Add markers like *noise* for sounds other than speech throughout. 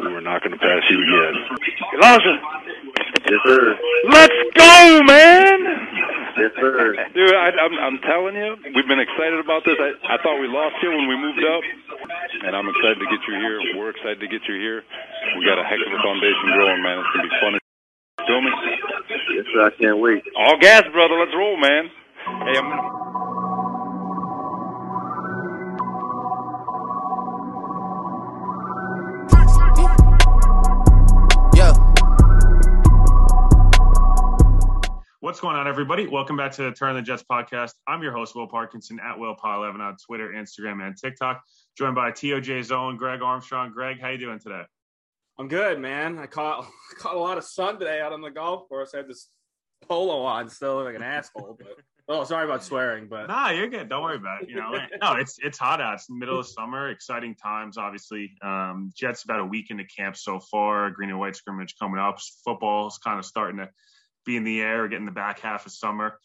We're not going to pass you again. Lawson! Yes, sir. Let's go, man! Yes, sir. Dude, I, I'm, I'm telling you, we've been excited about this. I, I thought we lost you when we moved up, and I'm excited to get you here. We're excited to get you here. We got a heck of a foundation growing, man. It's going to be fun. Feel me? Yes, sir. I can't wait. All gas, brother. Let's roll, man. Hey, I'm gonna... Yeah. What's going on, everybody? Welcome back to the Turn the Jets podcast. I'm your host, Will Parkinson, at WillPile11 on Twitter, Instagram, and TikTok. Joined by TOJ Zone, Greg Armstrong. Greg, how you doing today? I'm good, man. I caught *laughs* caught a lot of sun today out on the golf course. I had this polo on, still look like an asshole. But *laughs* oh, sorry about swearing, but Nah, you're good. Don't worry about it. You know, *laughs* no, it's it's hot out. It's the middle of summer. Exciting times, obviously. Um, Jets about a week into camp so far. Green and white scrimmage coming up. Football's kind of starting to be in the air, getting the back half of summer.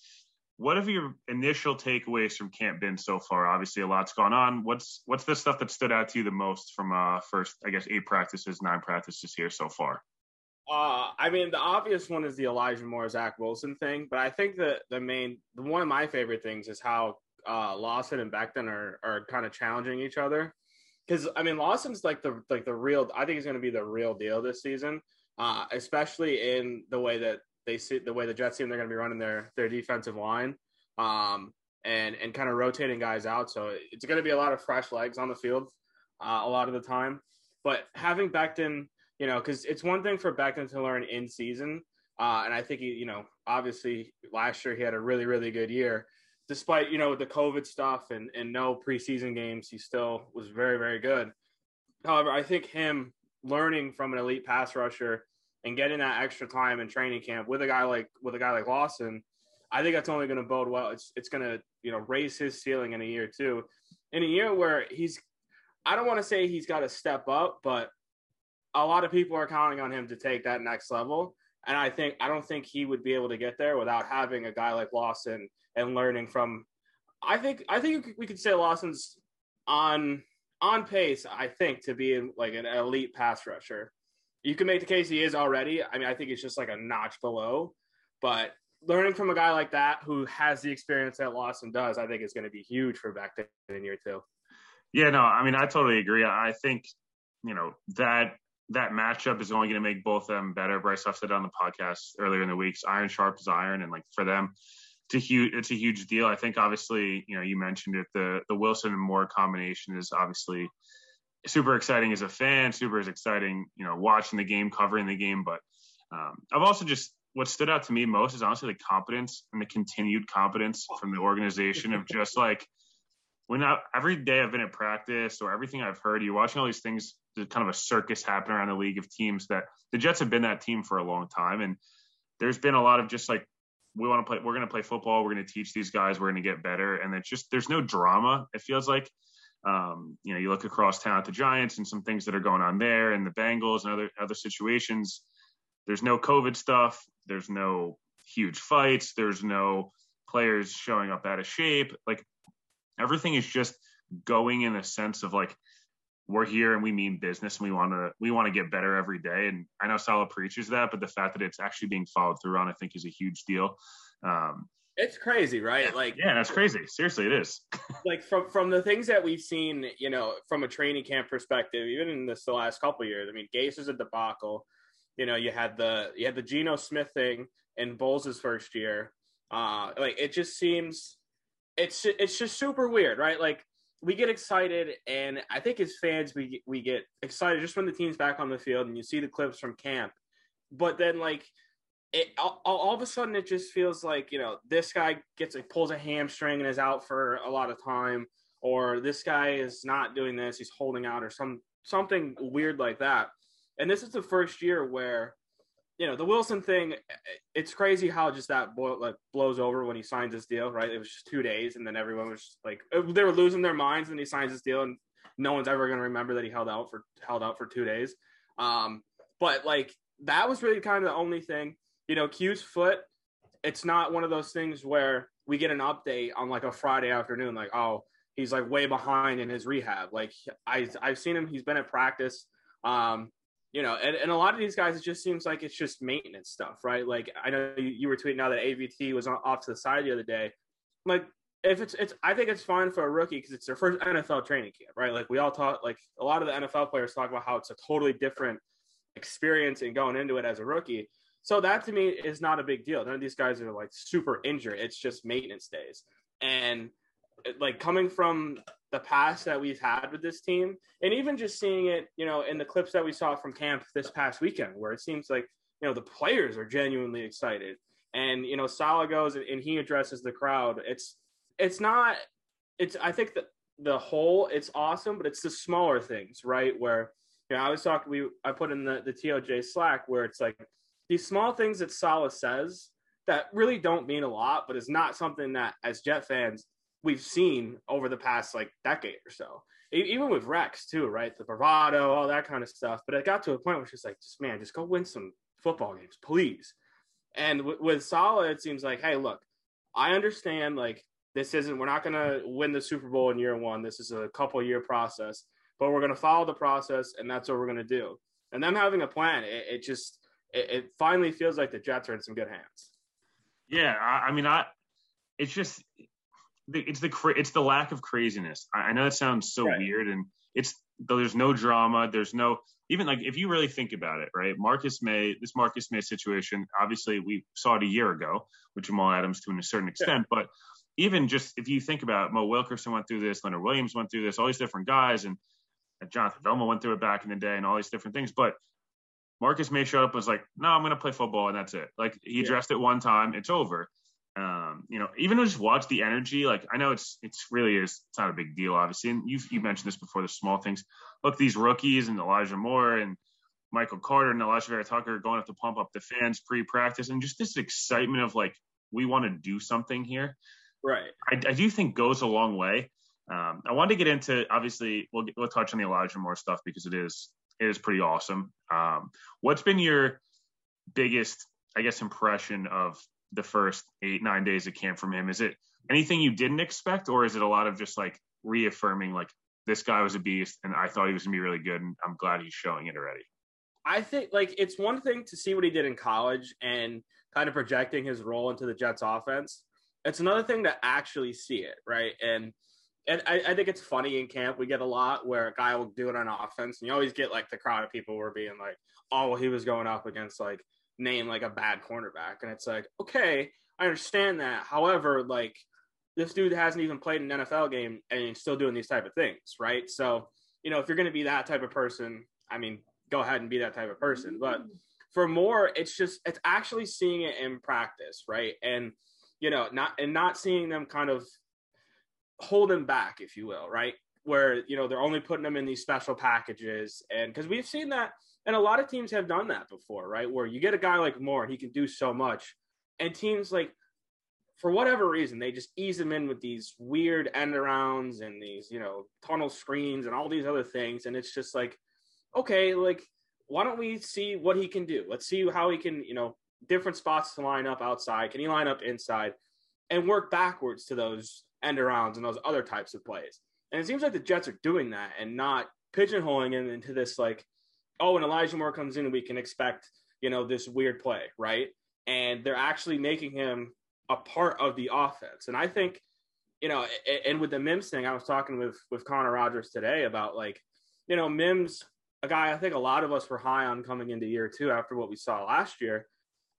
What have your initial takeaways from camp been so far? Obviously, a lot's gone on. What's what's the stuff that stood out to you the most from uh first, I guess, eight practices, nine practices here so far? uh, I mean, the obvious one is the Elijah Moore Zach Wilson thing. But I think that the main, the, one of my favorite things is how uh, Lawson and Becton are are kind of challenging each other. Because I mean, Lawson's like the like the real. I think he's going to be the real deal this season, uh, especially in the way that they see the way the Jets team they're going to be running their their defensive line, um, and and kind of rotating guys out. So it's going to be a lot of fresh legs on the field uh, a lot of the time. But having Becton, you know, because it's one thing for Becton to learn in season, uh, and I think he, you know, obviously last year he had a really really good year. Despite you know the COVID stuff and and no preseason games, he still was very very good. However, I think him learning from an elite pass rusher and getting that extra time in training camp with a guy like with a guy like Lawson, I think that's only going to bode well. It's it's going to you know raise his ceiling in a year too, in a year where he's. I don't want to say he's got to step up, but a lot of people are counting on him to take that next level. And I think I don't think he would be able to get there without having a guy like Lawson and learning from. I think I think we could say Lawson's on on pace. I think to be like an elite pass rusher you can make the case he is already. I mean, I think it's just like a notch below, but learning from a guy like that who has the experience that Lawson does, I think is going to be huge for back in year two. Yeah, no, I mean, I totally agree. I think, you know, that that matchup is only going to make both of them better. Bryce Huff said on the podcast earlier in the weeks, iron sharp as iron, and like for them, it's a huge, it's a huge deal. I think obviously, you know, you mentioned it, the the Wilson and Moore combination is obviously super exciting as a fan, super exciting, you know, watching the game, covering the game. But um, I've also just what stood out to me most is honestly the competence and the continued competence from the organization of just like when I, every day I've been at practice or everything I've heard, you're watching all these things, kind of a circus happen around the league of teams that the Jets have been that team for a long time. And there's been a lot of just like, we want to play, we're going to play football. We're going to teach these guys, we're going to get better. And it's just, there's no drama. It feels like, um, you know, you look across town at the Giants and some things that are going on there, and the Bengals and other other situations. There's no COVID stuff. There's no huge fights. There's no players showing up out of shape. Like everything is just going in a sense of like we're here and we mean business and we want to we want to get better every day. And I know Saleh preaches that, but the fact that it's actually being followed through on, I think, is a huge deal. Um, it's crazy, right? Like, yeah, that's crazy. Seriously, it is. *laughs* like from from the things that we've seen, you know, from a training camp perspective, even in this the last couple years. I mean, Gase is a debacle. You know, you had the you had the Geno Smith thing in Bowles' first year. Uh, like it just seems, it's it's just super weird, right? Like we get excited, and I think as fans, we we get excited just when the team's back on the field, and you see the clips from camp. But then, like it all, all, of a sudden it just feels like you know this guy gets a pulls a hamstring and is out for a lot of time or this guy is not doing this he's holding out or some something weird like that. And this is the first year where you know the wilson thing it's crazy how just that boy, like blows over when he signs this deal right? It was just two days and then everyone was like they were losing their minds when he signs this deal and no one's ever going to remember that he held out for held out for two days. Um but like that was really kind of the only thing you know, Q's foot, it's not one of those things where we get an update on like a Friday afternoon, like, oh, he's like way behind in his rehab. Like I I've seen him, he's been at practice. Um, you know, and, and a lot of these guys, it just seems like it's just maintenance stuff, right? Like I know you, you were tweeting out that AVT was off to the side the other day. Like if it's it's I think it's fine for a rookie because it's their first NFL training camp, right? Like we all talk like a lot of the NFL players talk about how it's a totally different experience and going into it as a rookie. So that to me is not a big deal. None of these guys are like super injured. It's just maintenance days. And like coming from the past that we've had with this team, and even just seeing it, you know, in the clips that we saw from camp this past weekend, where it seems like you know the players are genuinely excited, and you know Saleh goes and he addresses the crowd. It's it's not. It's I think that the whole it's awesome, but it's the smaller things, right? Where you know I was talking, we I put in the the TOJ Slack where it's like these small things that Saleh says that really don't mean a lot, but is not something that as Jet fans we've seen over the past like decade or so. Even with Rex too, right? The bravado, all that kind of stuff. But it got to a point where just like, just man, just go win some football games, please. And w- with Saleh, it seems like, hey, look, I understand like this isn't we're not going to win the Super Bowl in year one. This is a couple year process, but we're going to follow the process, and that's what we're going to do. And them having a plan, it, it just it, it, finally feels like the Jets are in some good hands. Yeah, I, I mean, I it's just it's the it's the lack of craziness. I know that sounds so right. weird, and it's there's no drama. There's no even like if you really think about it, right? Marcus Maye, this Marcus Maye situation, obviously we saw it a year ago with Jamal Adams to a certain extent, yeah. but even just if you think about it, Mo Wilkerson went through this, Leonard Williams went through this, all these different guys, and, and Jonathan Vilma went through it back in the day, and all these different things. But Marcus Maye showed up and was like, "No, I'm going to play football, and that's it." Like he yeah. addressed it one time, it's over um, you know, even just watch the energy. Like I know it's it's really is it's not a big deal, obviously. And you've you mentioned this before, the small things. Look, these rookies and Elijah Moore and Michael Carter and Alijah Vera-Tucker going up to pump up the fans pre-practice and just this excitement of like we want to do something here. Right. I, I do think goes a long way. Um, I wanted to get into obviously we'll we'll touch on the Elijah Moore stuff because it is it is pretty awesome. Um, what's been your biggest, I guess, impression of the first eight nine days of camp from him? Is it anything you didn't expect, or is it a lot of just like reaffirming like this guy was a beast and I thought he was gonna be really good, and I'm glad he's showing it already. I think like it's one thing to see what he did in college and kind of projecting his role into the Jets offense. It's another thing to actually see it, right? And and I, I, think it's funny in camp we get a lot where a guy will do it on offense, and you always get like the crowd of people who are being like, "Oh, well, he was going up against like name like a bad cornerback. And it's like, okay, I understand that. However, like this dude hasn't even played an NFL game and he's still doing these type of things, right? So, you know, if you're going to be that type of person, I mean, go ahead and be that type of person. But for Moore, it's just it's actually seeing it in practice, right? And you know, not and not seeing them kind of hold him back, if you will, right? Where you know they're only putting them in these special packages, and because we've seen that and a lot of teams have done that before, right? Where you get a guy like Moore, he can do so much. And teams like, for whatever reason, they just ease him in with these weird end arounds and these, you know, tunnel screens and all these other things. And it's just like, okay, like, why don't we see what he can do? Let's see how he can, you know, different spots to line up outside. Can he line up inside and work backwards to those end arounds and those other types of plays? And it seems like the Jets are doing that and not pigeonholing him into this like oh, and Elijah Moore comes in we can expect, you know, this weird play, right? And they're actually making him a part of the offense. And I think, you know, and with the Mims thing, I was talking with with Connor Rogers today about like, you know, Mims, a guy I think a lot of us were high on coming into year two after what we saw last year.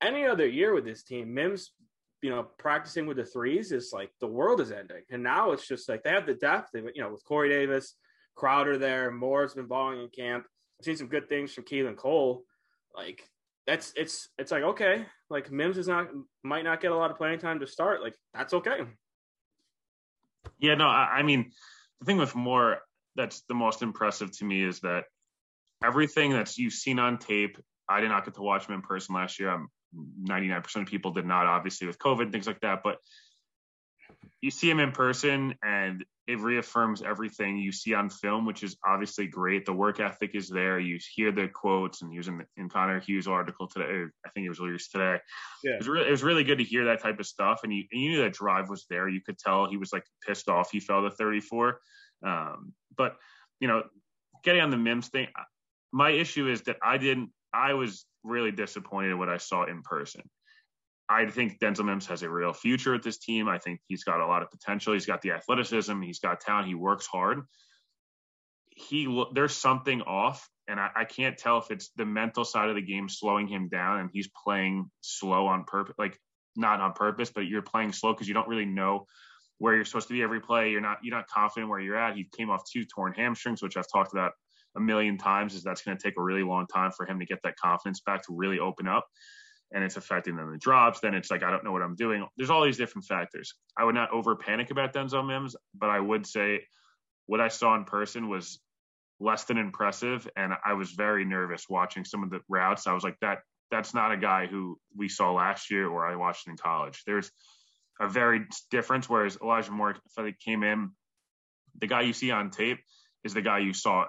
Any other year with this team, Mims, you know, practicing with the threes is like the world is ending. And now it's just like they have the depth, they, you know, with Corey Davis, Crowder there, Moore's been balling in camp I've seen some good things from Keelan Cole. Like that's it's it's like okay, like Mims is not might not get a lot of playing time to start. Like that's okay. Yeah, no, I, I mean the thing with Moore that's the most impressive to me is that everything that you've seen on tape. I did not get to watch him in person last year. I'm 99% of people did not, obviously with COVID and things like that. But you see him in person, and it reaffirms everything you see on film, which is obviously great. The work ethic is there. You hear the quotes, and he using in Connor Hughes' article today, I think it was released today. Yeah. It was, really, it was really good to hear that type of stuff, and you, and you knew that drive was there. You could tell he was like pissed off he fell to 34. Um, but you know, getting on the Mims thing, my issue is that I didn't. I was really disappointed in what I saw in person. I think Denzel Mims has a real future with this team. I think he's got a lot of potential. He's got the athleticism. He's got talent. He works hard. He there's something off, and I, I can't tell if it's the mental side of the game slowing him down, and he's playing slow on purpose, like not on purpose, but you're playing slow because you don't really know where you're supposed to be every play. You're not you're not confident where you're at. He came off two torn hamstrings, which I've talked about a million times. Is that's going to take a really long time for him to get that confidence back to really open up and it's affecting them the drops, then it's like I don't know what I'm doing. There's all these different factors. I would not over panic about Denzel Mims, but I would say what I saw in person was less than impressive, and I was very nervous watching some of the routes. I was like that that's not a guy who we saw last year or I watched in college. There's a very difference. Whereas Elijah Moore, if came in, the guy you see on tape is the guy you saw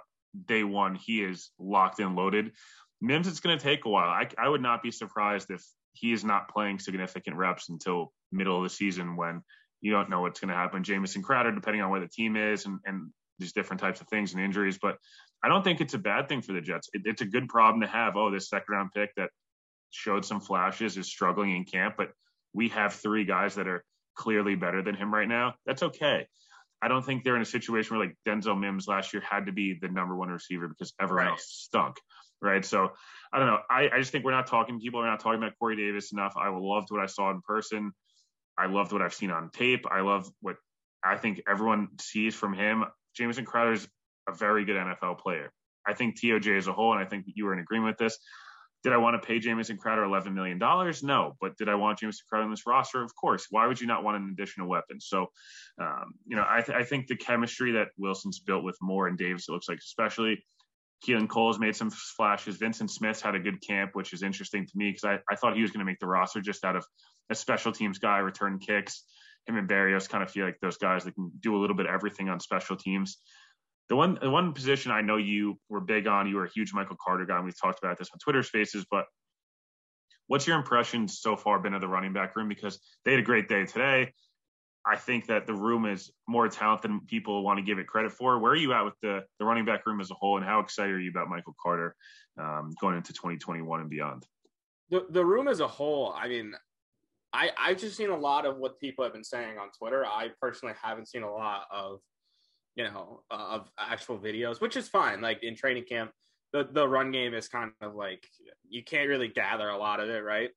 day one. He is locked and loaded. Mims, it's going to take a while. I, I would not be surprised if he is not playing significant reps until middle of the season when you don't know what's going to happen. Jamison Crowder, depending on where the team is and, and these different types of things and injuries. But I don't think it's a bad thing for the Jets. It, it's a good problem to have. Oh, this second round pick that showed some flashes is struggling in camp, but we have three guys that are clearly better than him right now. That's okay. I don't think they're in a situation where like Denzel Mims last year had to be the number one receiver because everyone right. else stunk right? So I don't know. I, I just think we're not talking. People are not talking about Corey Davis enough. I loved what I saw in person. I loved what I've seen on tape. I love what I think everyone sees from him. Jamison Crowder is a very good NFL player. I think TOJ as a whole, and I think you were in agreement with this. Did I want to pay Jamison Crowder $11 million? No. But did I want Jamison Crowder on this roster? Of course. Why would you not want an additional weapon? So, um, you know, I, th- I, think the chemistry that Wilson's built with Moore and Davis, it looks like, especially Keelan Cole's made some flashes. Vincent Smith's had a good camp, which is interesting to me because I, I thought he was going to make the roster just out of a special teams guy, return kicks. Him and Barrios kind of feel like those guys that can do a little bit everything on special teams. The one, the one position I know you were big on, you were a huge Michael Carter guy, and we've talked about this on Twitter Spaces. But what's your impression so far been of the running back room? Because they had a great day today. I think that the room is more talented than people want to give it credit for. Where are you at with the, the running back room as a whole, and how excited are you about Michael Carter um, going into 2021 and beyond? The the room as a whole, I mean, I I've just seen a lot of what people have been saying on Twitter. I personally haven't seen a lot of, you know, uh, of actual videos, which is fine. Like in training camp, the the run game is kind of like you can't really gather a lot of it, right?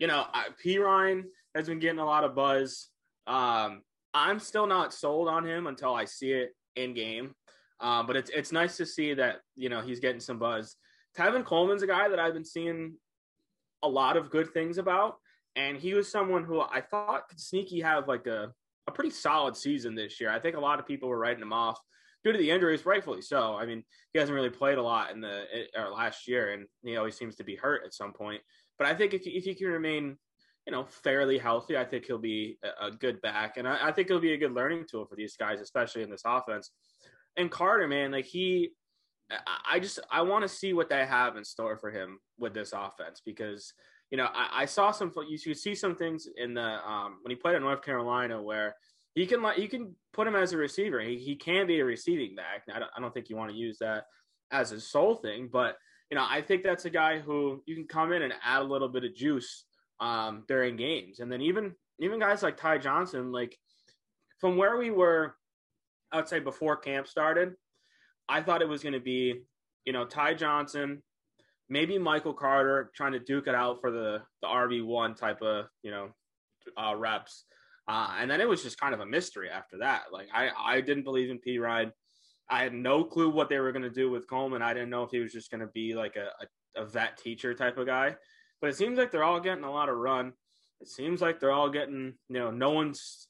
You know, Perine has been getting a lot of buzz. Um, I'm still not sold on him until I see it in game. Uh, but it's it's nice to see that you know he's getting some buzz. Tevin Coleman's a guy that I've been seeing a lot of good things about, and he was someone who I thought could sneaky have like a a pretty solid season this year. I think a lot of people were writing him off due to the injuries, rightfully so. I mean, he hasn't really played a lot in the or last year, and he always seems to be hurt at some point. But I think if if he can remain you know, fairly healthy, I think he'll be a, good back, and I, I think it'll be a good learning tool for these guys, especially in this offense. And Carter, man, like he, I just I want to see what they have in store for him with this offense because you know I, I saw some you could see some things in the um, when he played at North Carolina where he can like you can put him as a receiver. He he can be a receiving back. I don't, I don't think you want to use that as a sole thing, but you know I think that's a guy who you can come in and add a little bit of juice um, during games. And then even even guys like Ty Johnson, like from where we were, I would say before camp started, I thought it was going to be, you know, Ty Johnson, maybe Michael Carter trying to duke it out for the the RB one type of you know uh, reps. Uh, and then it was just kind of a mystery after that. Like I, I didn't believe in Perine. I had no clue what they were going to do with Coleman. I didn't know if he was just going to be like a, a, a, vet teacher type of guy. But it seems like they're all getting a lot of run. It seems like they're all getting, you know, no one's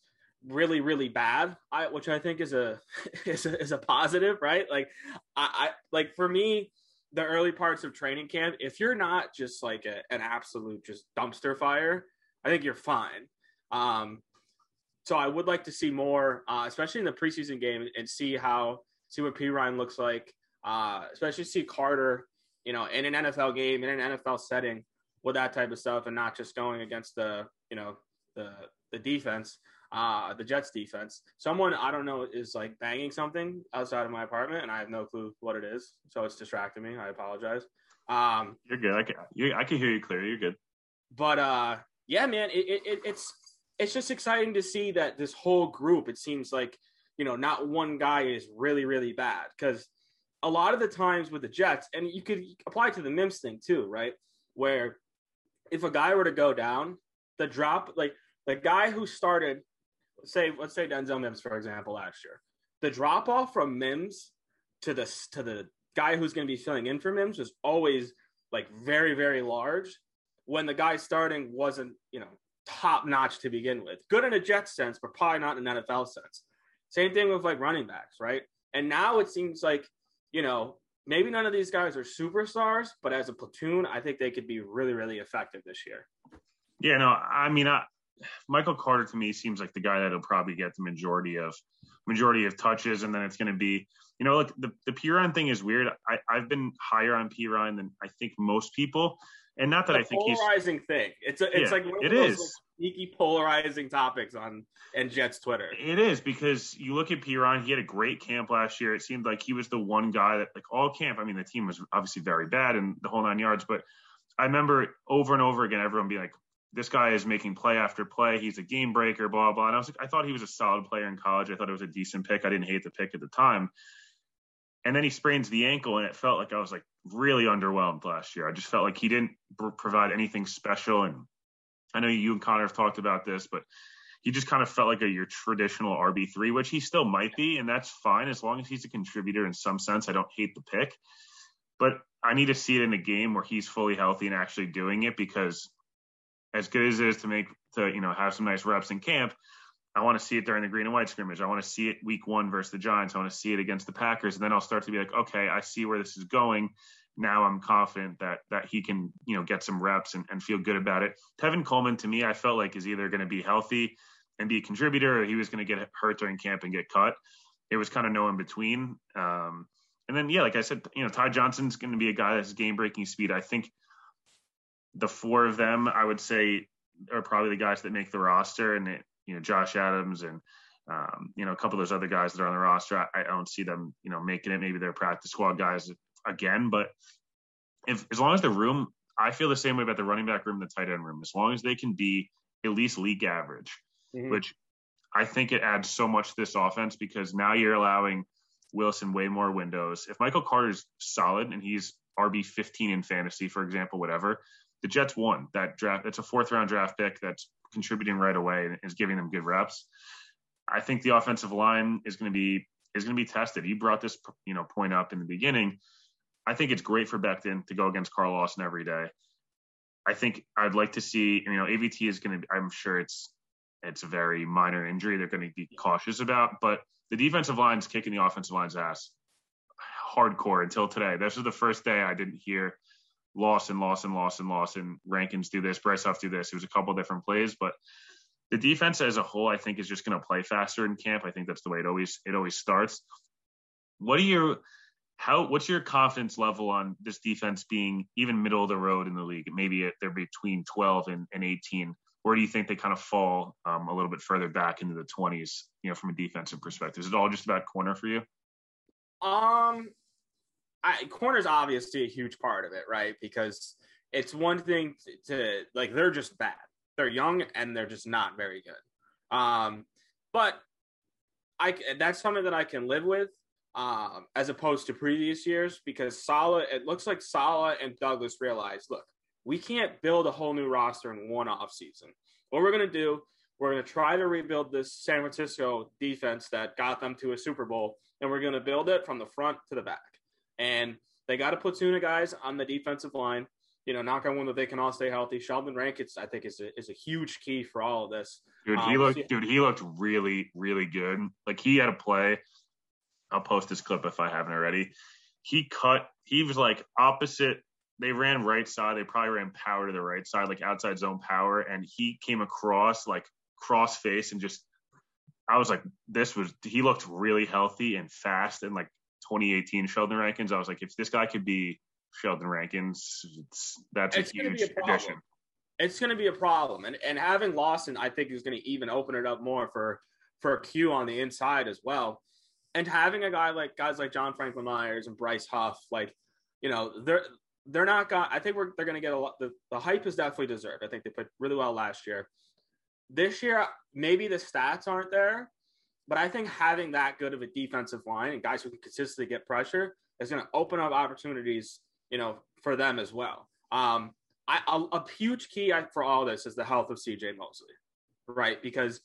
really really bad I, which i think is a, *laughs* is a is a positive right like I, I like for me the early parts of training camp if you're not just like a, an absolute just dumpster fire i think you're fine um so i would like to see more uh, especially in the preseason game and see how see what Perine looks like uh especially see carter you know in an nfl game in an nfl setting with that type of stuff and not just going against the you know the the defense. Uh, the Jets defense. Someone I don't know is like banging something outside of my apartment, and I have no clue what it is. So it's distracting me. I apologize. Um, You're good. I can, you, I can hear you clear. You're good. but uh, yeah, man, it, it, it, it's it's just exciting to see that this whole group. It seems like you know not one guy is really really bad because a lot of the times with the Jets, and you could apply it to the Mims thing too, right? Where if a guy were to go down, the drop like the guy who started, say let's say Denzel Mims for example last year, the drop off from Mims to the to the guy who's going to be filling in for Mims was always like very very large when the guy starting wasn't you know top notch to begin with. Good in a Jets sense, but probably not in an NFL sense. Same thing with like running backs, right? And now it seems like you know maybe none of these guys are superstars, but as a platoon, I think they could be really really effective this year. Yeah, no, I mean, I, Michael Carter to me seems like the guy that'll probably get the majority of majority of touches, and then it's going to be, you know, look, the the Perine thing is weird. I, I've been higher on Perine than I think most people, and not that I It's a think he's polarizing thing. It's a, it's Yeah, like one of it is. like, sneaky polarizing topics on and Jets Twitter. It is because you look at Perine, he had a great camp last year. It seemed like he was the one guy that, like all camp, I mean, the team was obviously very bad and the whole nine yards, but I remember over and over again, everyone being like, this guy is making play after play. He's a game breaker, blah, blah. And I was like, I thought he was a solid player in college. I thought it was a decent pick. I didn't hate the pick at the time. And then he sprains the ankle, and it felt like I was like really underwhelmed last year. I just felt like he didn't pr- provide anything special. And I know you and Connor have talked about this, but he just kind of felt like a your traditional RB three, which he still might be, and that's fine as long as he's a contributor in some sense. I don't hate the pick, but I need to see it in a game where he's fully healthy and actually doing it because as good as it is to make to you know have some nice reps in camp, I want to see it during the green and white scrimmage. I want to see it week one versus the Giants. I want to see it against the Packers, and then I'll start to be like, okay, I see where this is going. Now I'm confident that that he can you know get some reps and, and feel good about it. Tevin Coleman to me, I felt like is either going to be healthy and be a contributor, or he was going to get hurt during camp and get cut. It was kind of no in between. Um, and then yeah, like I said, you know, Ty Johnson's going to be a guy that's game breaking speed. I think the four of them, I would say, are probably the guys that make the roster, and it, you know, Josh Adams and um, you know a couple of those other guys that are on the roster. I, I don't see them, you know, making it. Maybe they're practice squad guys again, but if as long as the room, I feel the same way about the running back room, the tight end room. As long as they can be at least league average, Mhm. which I think it adds so much to this offense because now you're allowing Wilson way more windows. If Michael Carter's solid and he's RB 15 in fantasy, for example, whatever, the Jets won that draft. It's a fourth round draft pick that's contributing right away and is giving them good reps. I think the offensive line is going to be is going to be tested. You brought this you know point up in the beginning. I think it's great for Becton to go against Carl Lawson every day. I think I'd like to see you know AVT is going to. I'm sure it's it's a very minor injury. They're going to be cautious about, but the defensive line's kicking the offensive line's ass hardcore until today. This is the first day I didn't hear Lawson, Lawson, Lawson, Lawson, Rankins do this, Bryce Huff do this. It was a couple different plays, but the defense as a whole, I think, is just going to play faster in camp. I think that's the way it always it always starts. What are your how? What's your confidence level on this defense being even middle of the road in the league? Maybe they're between 12 and, and 18. Where do you think they kind of fall um, a little bit further back into the 20s? You know, from a defensive perspective, is it all just about corner for you? Um, I, corner's obviously a huge part of it, right? Because it's one thing to, to like they're just bad. They're young and they're just not very good. Um, but I that's something that I can live with. Um, as opposed to previous years, because Saleh, it looks like Saleh and Douglas realized, look, we can't build a whole new roster in one off season. What we're gonna do, we're gonna try to rebuild this San Francisco defense that got them to a Super Bowl, and we're gonna build it from the front to the back. And they got a platoon of guys on the defensive line. You know, knock on wood that they can all stay healthy. Sheldon Rankins, I think, is a, is a huge key for all of this. Dude, Um, he looked yeah. dude, he looked really, really good. Like he had a play. I'll post this clip if I haven't already. He cut, he was like opposite. They ran right side. They probably ran power to the right side, like outside zone power. And he came across like cross face and just I was like, this was he looked really healthy and fast and like 2018 Sheldon Rankins. I was like, if this guy could be Sheldon Rankins, it's, that's It's a huge a addition. it's going to be a problem. And and having Lawson, I think, is going to even open it up more for for a Q on the inside as well. And having a guy like guys like John Franklin Myers and Bryce Huff, like you know, they're they're not going. I think we're they're going to get a lot. The, the hype is definitely deserved. I think they put really well last year. This year, maybe the stats aren't there, but I think having that good of a defensive line and guys who can consistently get pressure is going to open up opportunities, you know, for them as well. Um, I, a, a huge key for all this is the health of CJ Mosley, right? Because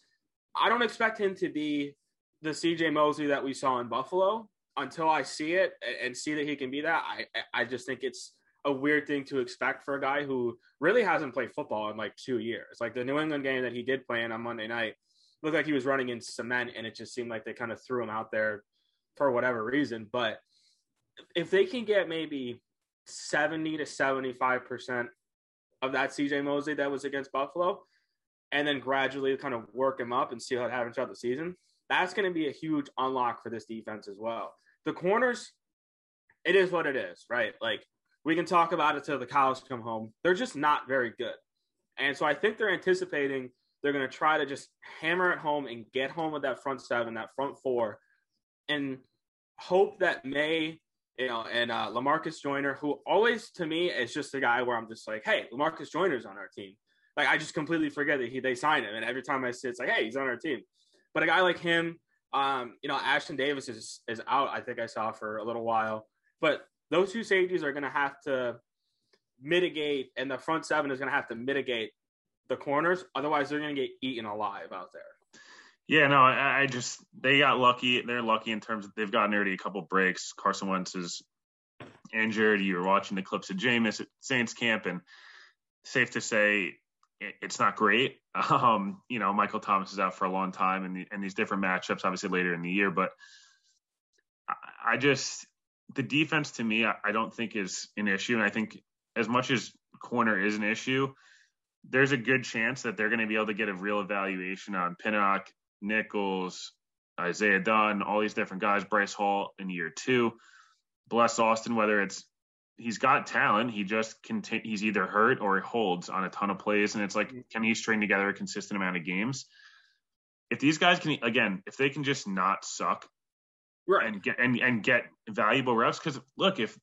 I don't expect him to be the CJ Mosley that we saw in Buffalo until I see it and see that he can be that. I I just think it's a weird thing to expect for a guy who really hasn't played football in like two years. Like the New England game that he did play in on Monday night looked like he was running in cement, and it just seemed like they kind of threw him out there for whatever reason. But if they can get maybe 70 to 75 percent of that CJ Mosley that was against Buffalo, and then gradually kind of work him up and see how it happens throughout the season, that's going to be a huge unlock for this defense as well. The corners, it is what it is, right? Like we can talk about it till the cows come home. They're just not very good. And so I think they're anticipating they're going to try to just hammer it home and get home with that front seven, that front four, and hope that Maye, you know, and uh, Lamarcus Joyner, who always to me is just a guy where I'm just like, hey, Lamarcus Joyner's on our team. Like I just completely forget that he they signed him, and every time I see it's like, hey, he's on our team. But a guy like him, um, you know, Ashtyn Davis is is out. I think I saw for a little while, but those two safeties are going to have to mitigate, and the front seven is going to have to mitigate the corners. Otherwise, they're going to get eaten alive out there. Yeah, no, I, I, just they got lucky. They're lucky in terms of they've gotten already a couple breaks. Carson Wentz is injured. You were watching the clips of Jameis at Saints camp, and safe to say it, it's not great. *laughs* Um, you know, Michael Thomas is out for a long time, and, the, and these different matchups, obviously later in the year. But I, I just the defense to me, I, I don't think is an issue, and I think as much as corner is an issue, there's a good chance that they're going to be able to get a real evaluation on Pinnock Echols, Isaiah Dunn, all these different guys, Bryce Hall in year two. Bless Austin, whether it's he's got talent, he just conti- he's either hurt or he holds on a ton of plays, and it's like mm-hmm. can he string together a consistent amount of games? If these guys can again, if they can just not suck, right, and get and and get valuable reps, because look, if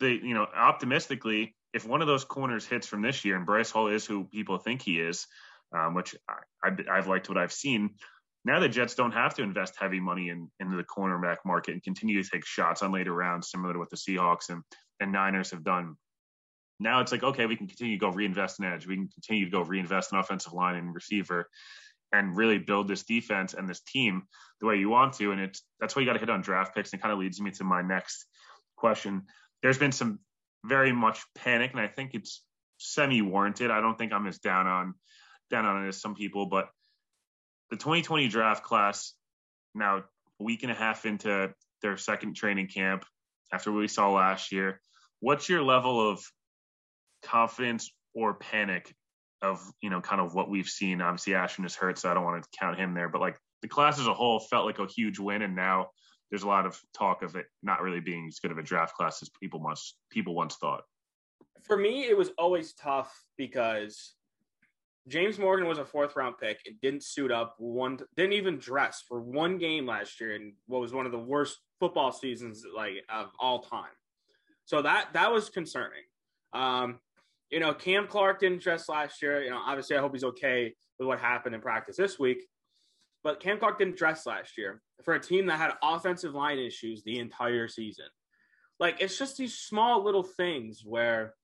they you know optimistically, if one of those corners hits from this year, and Bryce Hall is who people think he is, um, which I, I've liked what I've seen now the Jets don't have to invest heavy money in, into the cornerback market and continue to take shots on later rounds, similar to what the Seahawks and, and Niners have done. Now it's like, okay, we can continue to go reinvest in edge. We can continue to go reinvest in offensive line and receiver and really build this defense and this team the way you want to. And it's that's why you got to hit on draft picks. And kind of leads me to my next question. There's been some very much panic, and I think it's semi warranted. I don't think I'm as down on down on it as some people, but the 2020 draft class now a week and a half into their second training camp after what we saw last year. What's your level of confidence or panic of you know kind of what we've seen? Obviously, Ashtyn is hurt, so I don't want to count him there. But like the class as a whole felt like a huge win, and now there's a lot of talk of it not really being as good of a draft class as people must people once thought. For me, it was always tough because James Morgan was a fourth round pick and didn't suit up one, didn't even dress for one game last year in what was one of the worst football seasons like of all time. So that that was concerning. Um, you know, Cam Clark didn't dress last year. You know, obviously I hope he's okay with what happened in practice this week. But Cam Clark didn't dress last year for a team that had offensive line issues the entire season. Like it's just these small little things where,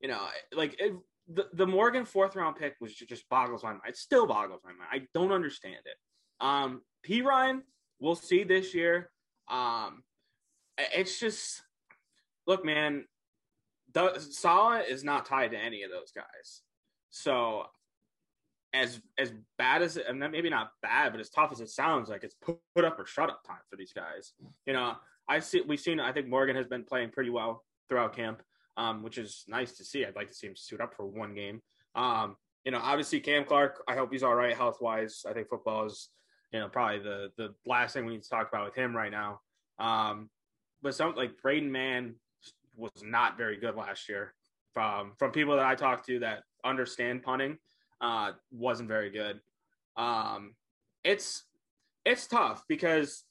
you know, like it, the, the Morgan fourth round pick was just boggles my mind. It still boggles my mind. I don't understand it. Um, Perine, we'll see this year. Um, it's just look, man. The, Saleh is not tied to any of those guys. So as as bad as and maybe not bad, but as tough as it sounds, like it's put, put up or shut up time for these guys. You know, I see we've seen. I think Morgan has been playing pretty well throughout camp um, which is nice to see. I'd like to see him suit up for one game. Um, you know, obviously Cam Clark, I hope he's all right health wise. I think football is, you know, probably the the last thing we need to talk about with him right now. Um, but some like Braden Mann was not very good last year from from people that I talked to that understand punting uh, wasn't very good. Um, it's it's tough because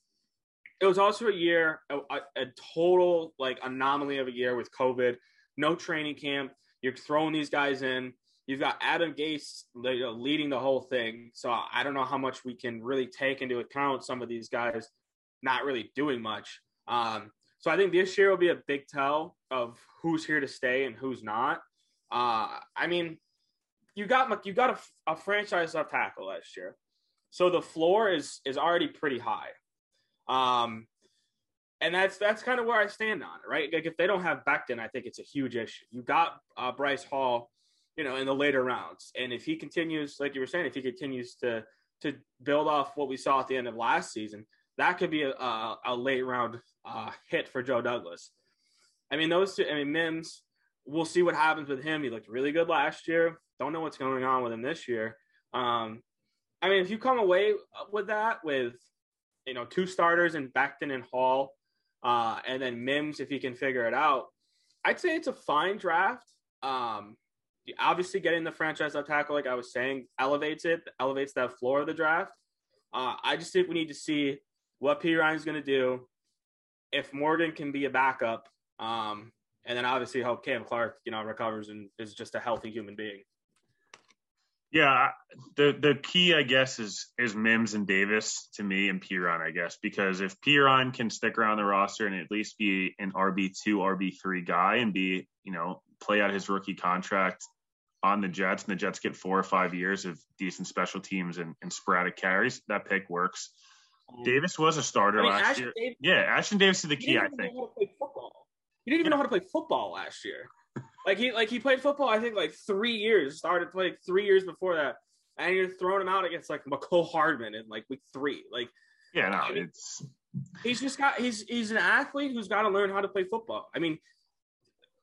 it was also a year a, a total like anomaly of a year with COVID, no training camp. You're throwing these guys in. You've got Adam Gase leading the whole thing. So I don't know how much we can really take into account some of these guys not really doing much. Um, so I think this year will be a big tell of who's here to stay and who's not. Uh, I mean, you got you got a, a franchise left tackle last year, so the floor is is already pretty high. Um, and that's that's kind of where I stand on it, right? Like if they don't have Becton, I think it's a huge issue. You got uh, Bryce Hall, you know, in the later rounds, and if he continues, like you were saying, if he continues to to build off what we saw at the end of last season, that could be a, a, a late round uh, hit for Joe Douglas. I mean, those two. I mean, Mims. We'll see what happens with him. He looked really good last year. Don't know what's going on with him this year. Um, I mean, if you come away with that, with you know two starters in Becton and Hall, uh, and then Mims if he can figure it out, I'd say it's a fine draft. Um, obviously, getting the franchise left tackle, like I was saying, elevates it, elevates that floor of the draft. Uh, I just think we need to see what Perine's going to do. If Morgan can be a backup, um, and then obviously hope Cam Clark, you know, recovers and is just a healthy human being. Yeah, the the key, I guess, is is Mims and Davis to me and Perine, I guess, because if Perine can stick around the roster and at least be an RB two, RB three guy and be, you know, play out his rookie contract on the Jets, and the Jets get four or five years of decent special teams and, and sporadic carries, that pick works. Um, Davis was a starter I mean, last Ashtyn year. Davis, yeah, Ashtyn Davis is the key, I think. He didn't even know how to play football last year. Like he like he played football, I think like three years. Started playing three years before that, and you're throwing him out against like Mecole Hardman in like week three. Like yeah, no, it's he's just got he's he's an athlete who's got to learn how to play football. I mean,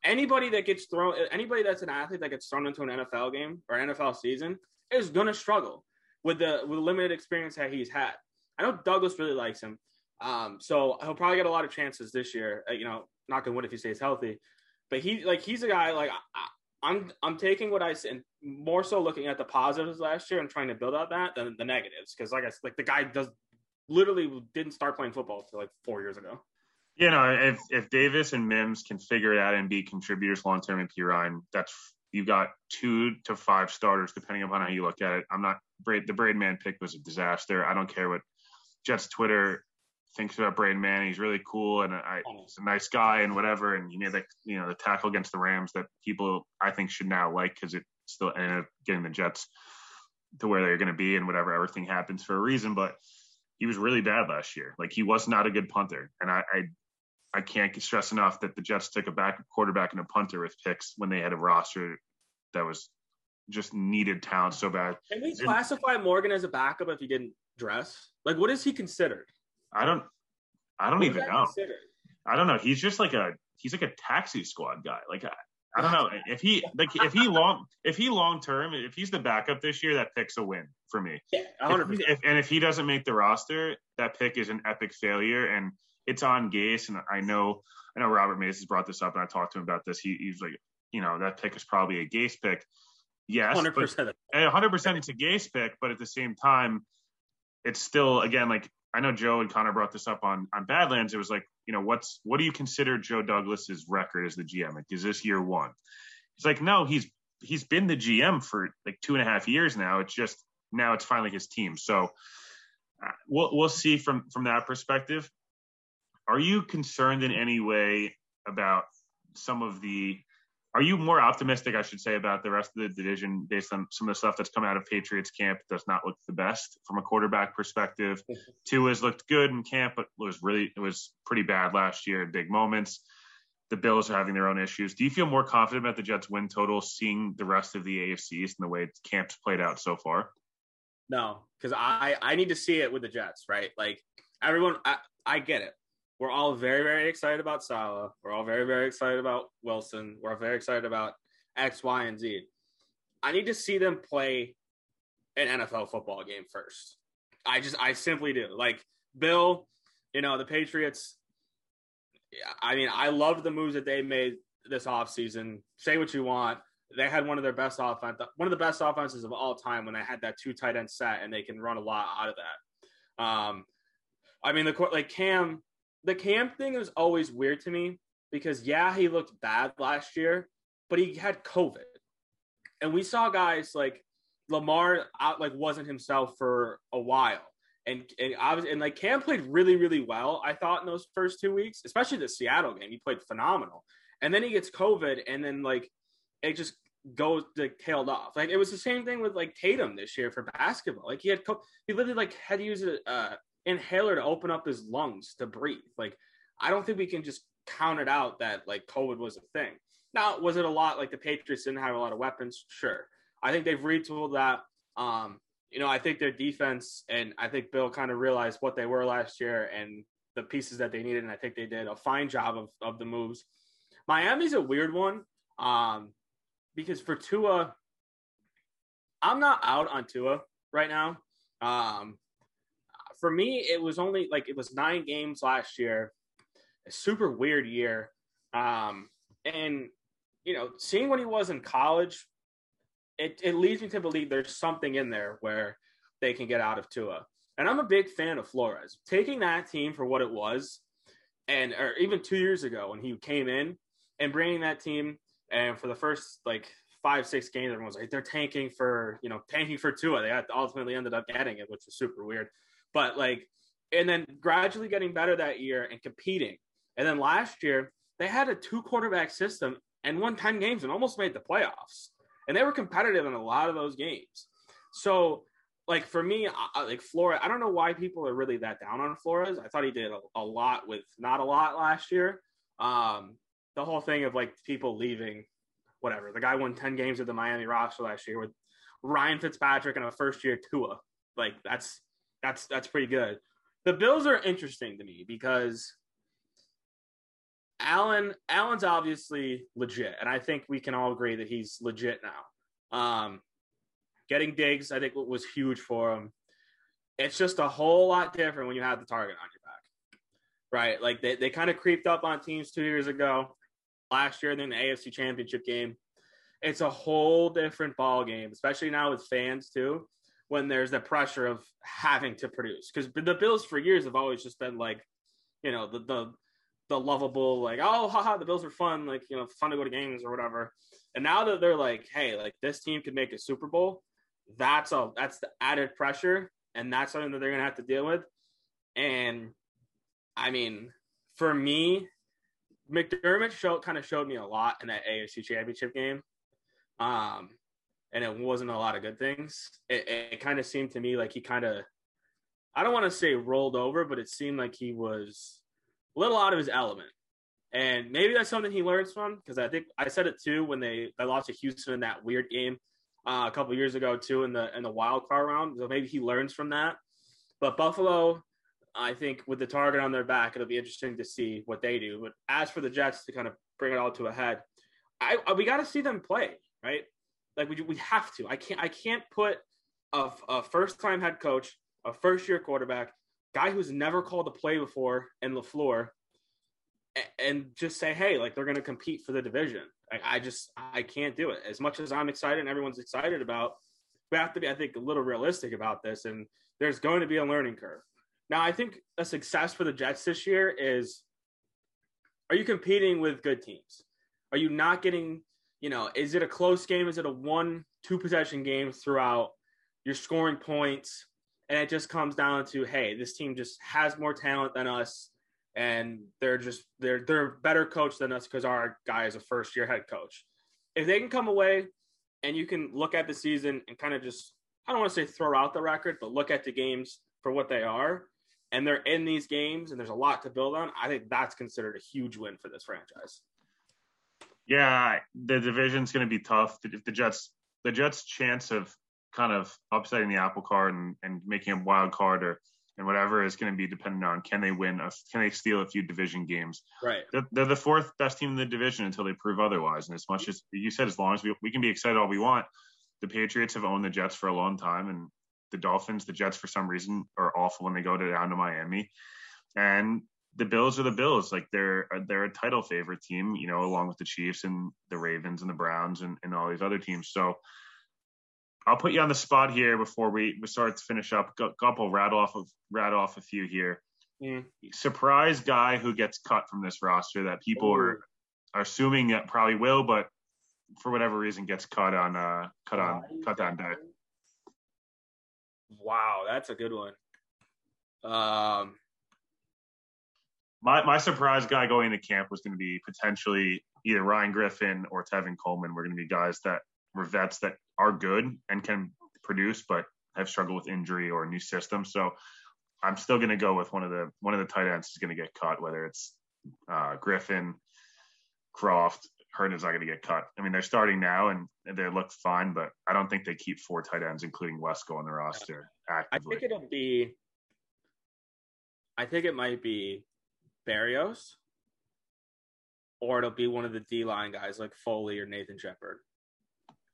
anybody that gets thrown, anybody that's an athlete that gets thrown into an NFL game or NFL season is gonna struggle with the with the limited experience that he's had. I know Douglas really likes him, um, so he'll probably get a lot of chances this year. Uh, you know, not gonna win if he stays healthy. But he like he's a guy like I, am I'm, I'm taking what I said more so looking at the positives last year and trying to build out that than the negatives because like I like the guy does literally didn't start playing football until like four years ago. You know, if if Davis and Mims can figure it out and be contributors long term in Perine, that's you've got two to five starters depending upon how you look at it. I'm not the Braden Mann pick was a disaster. I don't care what Jets Twitter thinks about Braden Mann. He's really cool and I, he's a nice guy and whatever. And he made the you know the tackle against the Rams that people I think should now like because it still ended up getting the Jets to where they're going to be and whatever. Everything happens for a reason, but he was really bad last year. Like he was not a good punter, and I. I I can't stress enough that the Jets took a back quarterback and a punter with picks when they had a roster that was just needed talent so bad. Can we classify Morgan as a backup if he didn't dress? Like, what is he considered? I don't. I don't what even know. Considered? I don't know. He's just like a he's like a taxi squad guy. Like I, I don't know if he like if he long if he long term if he's the backup this year that pick's a win for me. Yeah, if, if, and if he doesn't make the roster, that pick is an epic failure and it's on Gase. And I know I know Robert Mays has brought this up and I talked to him about this. He, he's like, you know, that pick is probably a Gase pick. Yes, 100%. 100% it's a Gase pick, but at the same time, it's still again like I know Joe and Connor brought this up on on Badlands. It was like, you know, what's what do you consider Joe Douglas's record as the GM? Like, is this year one? He's like, no, he's he's been the GM for like two and a half years now. It's just now it's finally his team. So uh, we'll we'll see from from that perspective. Are you concerned in any way about some of the are you more optimistic, I should say, about the rest of the division based on some of the stuff that's come out of Patriots camp? Does not look the best from a quarterback perspective. Tua has looked good in camp, but was really it was pretty bad last year in big moments. The Bills are having their own issues. Do you feel more confident about the Jets' win total, seeing the rest of the AFC and the way camp's played out so far? No, because I I need to see it with the Jets, right? Like everyone, I, I get it we're all very, very excited about Saleh. We're all very, very excited about Wilson. We're very excited about X, Y, and Z. I need to see them play an NFL football game first. I just, I simply do. Like Bill, you know, the Patriots. I mean, I love the moves that they made this offseason. Say what you want. They had one of their best offense, one of the best offenses of all time when they had that two tight end set, and they can run a lot out of that. Um, I mean, the court like Cam, the Cam thing is always weird to me because yeah, he looked bad last year, but he had COVID, and we saw guys like Lamar out like wasn't himself for a while. And and was and like Cam played really really well. I thought in those first two weeks, especially the Seattle game, he played phenomenal. And then he gets COVID, and then like it just goes like tailed off. Like it was the same thing with like Tatum this year for basketball. Like he had co- he literally like had to use a uh, inhaler to open up his lungs to breathe. Like I don't think we can just count it out that like COVID was a thing. Now was it a lot like the Patriots didn't have a lot of weapons? Sure. I think they've retooled that. Um, you know, I think their defense and I think Bill kind of realized what they were last year and the pieces that they needed, and I think they did a fine job of of the moves. Miami's a weird one. Um, because for Tua, I'm not out on Tua right now. Um, for me, it was only like it was nine games last year, a super weird year. Um, and you know, seeing what he was in college, it, it leads me to believe there's something in there where they can get out of Tua. And I'm a big fan of Flores. Taking that team for what it was, and or even two years ago when he came in and bringing that team and for the first like five, six games, everyone was like, they're tanking for, you know, tanking for Tua. They ultimately ended up getting it, which was super weird. But like, and then gradually getting better that year and competing. And then last year, they had a two quarterback system and won 10 games and almost made the playoffs. And they were competitive in a lot of those games. So, like for me, I, like Flores, I don't know why people are really that down on Flores. I thought he did a, a lot with not a lot last year. Um, the whole thing of like people leaving, whatever. The guy won 10 games with the Miami roster last year with Ryan Fitzpatrick and a first year Tua. Like that's that's that's pretty good. The Bills are interesting to me because Allen Allen's obviously legit, and I think we can all agree that he's legit now. Um, getting Diggs, I think, was huge for him. It's just a whole lot different when you have the target on your back, right? Like they, they kind of creeped up on teams two years ago last year in the AFC Championship game. It's a whole different ball game, especially now with fans too, when there's the pressure of having to produce. Because the Bills for years have always just been like, you know, the the the lovable like, oh, haha, the Bills are fun, like you know, fun to go to games or whatever. And now that they're like, hey, like this team could make a Super Bowl, that's all. That's the added pressure, and that's something that they're gonna have to deal with. And I mean, for me, McDermott showed kind of showed me a lot in that AFC Championship game, um, and it wasn't a lot of good things. It, it kind of seemed to me like he kind of, I don't want to say rolled over, but it seemed like he was a little out of his element. And maybe that's something he learns from because I think I said it too when they, they lost to Houston in that weird game uh, a couple years ago too in the in the wild card round. So maybe he learns from that. But Buffalo, I think with the target on their back, it'll be interesting to see what they do. But as for the Jets, to kind of bring it all to a head, I, I we got to see them play, right? Like we we have to. I can't I can't put a, a first time head coach, a first year quarterback, guy who's never called a play before in LaFleur, and, and just say, hey, like they're going to compete for the division. I just I can't do it. As much as I'm excited and everyone's excited about, we have to be, I think, a little realistic about this. And there's going to be a learning curve. Now, I think a success for the Jets this year is are you competing with good teams? Are you not getting, you know, is it a close game? Is it a one, two possession game throughout? You're scoring points, and it just comes down to, hey, this team just has more talent than us, and they're just they're they're better coach than us because our guy is a first year head coach. If they can come away and you can look at the season and kind of just I don't want to say throw out the record, but look at the games for what they are and they're in these games and there's a lot to build on, I think that's considered a huge win for this franchise. Yeah, the division's going to be tough. If the Jets, the Jets' chance of kind of upsetting the apple cart and, and making a wild card or and whatever is going to be dependent on can they win, a, can they steal a few division games? Right. They're, they're, the fourth best team in the division until they prove otherwise. And as much as you said, as long as we, we can be excited all we want, the Patriots have owned the Jets for a long time, and the Dolphins, the Jets for some reason are awful when they go to, down to Miami. And the Bills are the Bills. Like they're they're a title favorite team, you know, along with the Chiefs and the Ravens and the Browns and, and all these other teams. So I'll put you on the spot here before we, we start to finish up. A couple rattle off of rattle off a few here. Mm. Surprise guy who gets cut from this roster that people Ooh. are are assuming that probably will, but for whatever reason gets cut on uh cut on cut down day. Wow, that's a good one. Um my my surprise guy going to camp was going to be potentially either Ryan Griffin or Tevin Coleman. We're going to be guys that were vets that are good and can produce, but have struggled with injury or a new system. So I'm still going to go with one of the one of the tight ends is going to get cut, whether it's uh, Griffin, Kroft, Herndon's not going to get cut. I mean, they're starting now and they look fine, but I don't think they keep four tight ends, including Wesco on the roster. Actively. I think it'll be. I think it might be Berrios, or it'll be one of the D line guys like Foley or Nathan Shepherd.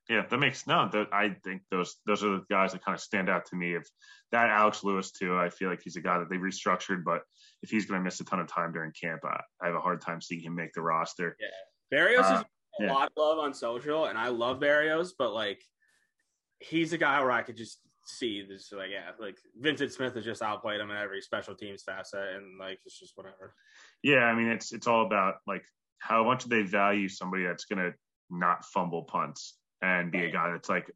Yeah, that makes no. That I think those those are the guys that kind of stand out to me. If that Alex Lewis too, I feel like he's a guy that they restructured, but if he's going to miss a ton of time during camp, I, I, have a hard time seeing him make the roster. Yeah, Berrios uh, is a yeah. lot of love on social, and I love Berrios, but like he's a guy where I could just see this like yeah, like Vincent Smith has just outplayed him in every special teams facet, and like it's just whatever. Yeah, I mean it's it's all about like how much do they value somebody that's gonna not fumble punts and be a guy that's like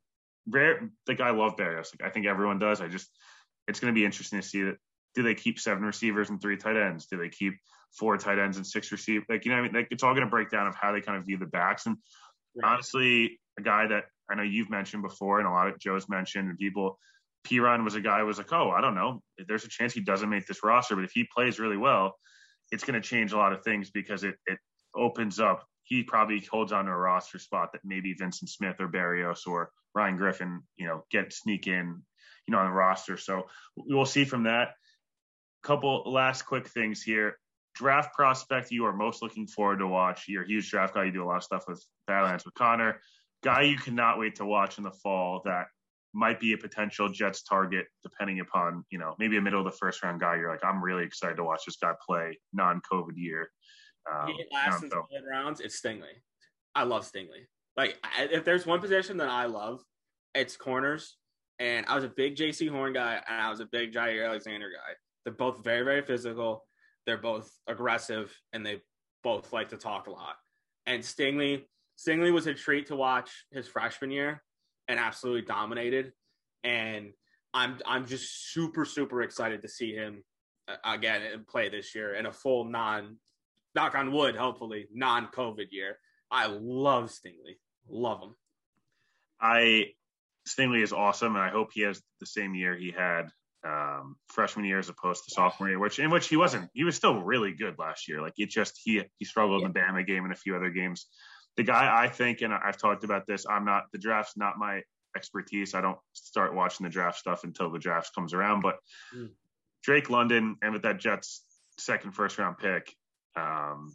rare. Like I love Berrios. Like I think everyone does. I just it's gonna be interesting to see that. Do they keep seven receivers and three tight ends? Do they keep four tight ends and six receivers? Like you know, I mean, like it's all going to break down of how they kind of view the backs. And right. honestly, a guy that I know you've mentioned before, and a lot of Joe's mentioned, and people. Perine was a guy who was like, oh, I don't know. There's a chance he doesn't make this roster, but if he plays really well, it's going to change a lot of things because it, it opens up. He probably holds on to a roster spot that maybe Vincent Smith or Berrios or Ryan Griffin, you know, get sneak in, you know, on the roster. So we'll see from that. Couple last quick things here. Draft prospect you are most looking forward to watch. You're a huge draft guy. You do a lot of stuff with Badlands with Connor guy you cannot wait to watch in the fall that might be a potential Jets target, depending upon, you know, maybe a middle of the first round guy. You're like, I'm really excited to watch this guy play non COVID year. Um, he in mid rounds. It's Stingley. I love Stingley. Like, if there's one position that I love, it's corners. And I was a big Jaycee Horn guy, and I was a big Jaire Alexander guy. They're both very, very physical. They're both aggressive, and they both like to talk a lot. And Stingley, Stingley was a treat to watch his freshman year and absolutely dominated. And I'm I'm just super super excited to see him again and play this year in a full non knock on wood hopefully non COVID year. I love Stingley, love him. I Stingley is awesome, and I hope he has the same year he had um, freshman year as opposed to sophomore year, which in which he wasn't. He was still really good last year. Like it just he he struggled yeah. in the Bama game and a few other games the guy I think, and I've talked about this, I'm not the draft's not my expertise. I don't start watching the draft stuff until the draft comes around. But mm. Drake London and with that Jets second first round pick, um,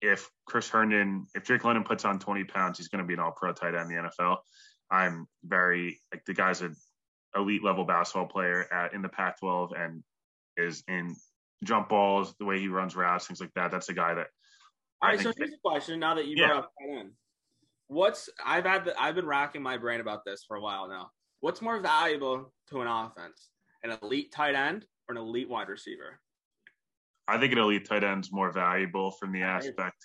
if Chris Herndon, if Drake London puts on 20 pounds, he's going to be an all pro tight end in the NFL. I'm very like the guy's an elite level basketball player at in the Pac 12 and is in jump balls, the way he runs routes, things like that. That's a guy that all right, so here's a question. Now that you yeah. brought up tight end, what's I've had the, I've been racking my brain about this for a while now. What's more valuable to an offense, an elite tight end or an elite wide receiver? I think an elite tight end is more valuable from the aspect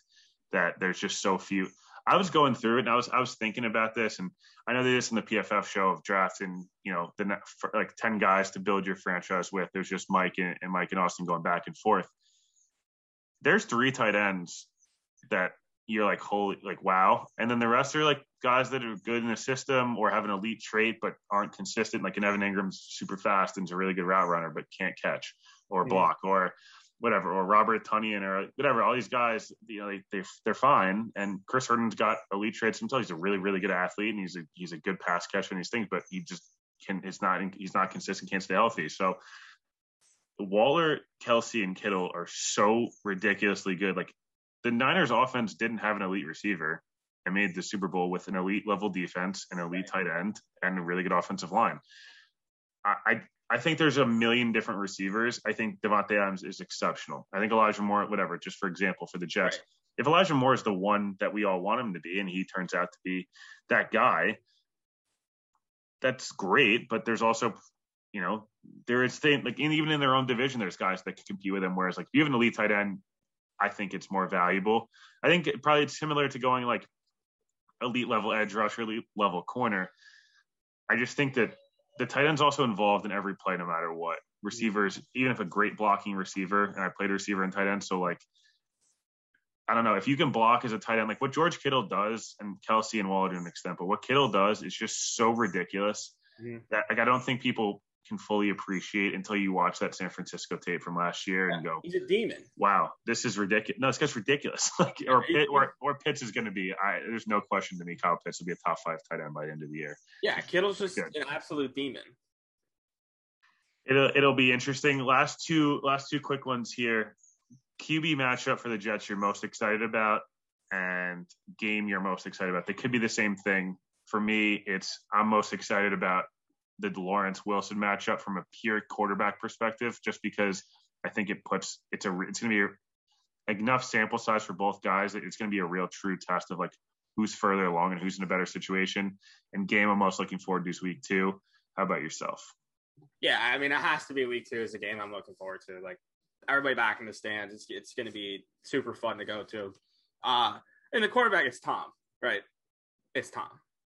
that there's just so few. I was going through it and I was I was thinking about this, and I know they this in the PFF show of drafting, you know, the like ten guys to build your franchise with. There's just Mike and, and Mike and Austin going back and forth. There's three tight ends that you're like holy like wow. And then the rest are like guys that are good in the system or have an elite trait but aren't consistent. Like an evan engram's super fast and is a really good route runner but can't catch or block yeah. or whatever or robert tonyan or whatever. All these guys you know they, they they're fine. And chris herndon's got elite traits himself. He's a really really good athlete and he's a he's a good pass catcher and these things but he just can it's not he's not consistent can't stay healthy. So Waller, Kelce, and Kittle are so ridiculously good. Like the Niners offense didn't have an elite receiver and made the Super Bowl with an elite level defense, an elite tight end, and a really good offensive line. I, I, I think there's a million different receivers. I think Davante Adams is exceptional. I think Elijah Moore, whatever, just for example, for the Jets, Right. if Elijah Moore is the one that we all want him to be, and he turns out to be that guy, that's great. But there's also, you know, there is thing like in, even in their own division, there's guys that can compete with him. Whereas like if you have an elite tight end, I think it's more valuable. I think it, probably it's similar to going like elite level edge rusher, elite level corner. I just think that the tight end's also involved in every play, no matter what. Receivers, even if a great blocking receiver, and I played receiver and tight end, so like, I don't know if you can block as a tight end, like what George Kittle does, and Kelce and Waller to an extent, but what Kittle does is just so ridiculous Mhm. that like I don't think people can fully appreciate until you watch that San Francisco tape from last year and go, He's a demon. wow, this is ridiculous. No, this guy's ridiculous. *laughs* like, or Pitt, or, or Pitts is going to be. I, there's no question to me. Kyle Pitts will be a top five tight end by the end of the year. Yeah, Kittle's just Good. an absolute demon. It'll it'll be interesting. Last two last two quick ones here. QB matchup for the Jets you're most excited about, and game you're most excited about. They could be the same thing. For me, it's I'm most excited about the Lawrence Wilson matchup from a pure quarterback perspective, just because I think it puts it's a it's going to be enough sample size for both guys that it's going to be a real true test of like who's further along and who's in a better situation. And game I'm most looking forward to is week two. How about yourself? Yeah, I mean, it has to be week two is a game I'm looking forward to. Like everybody back in the stands, it's it's going to be super fun to go to. Uh, and the quarterback is Tom, right? It's Tom.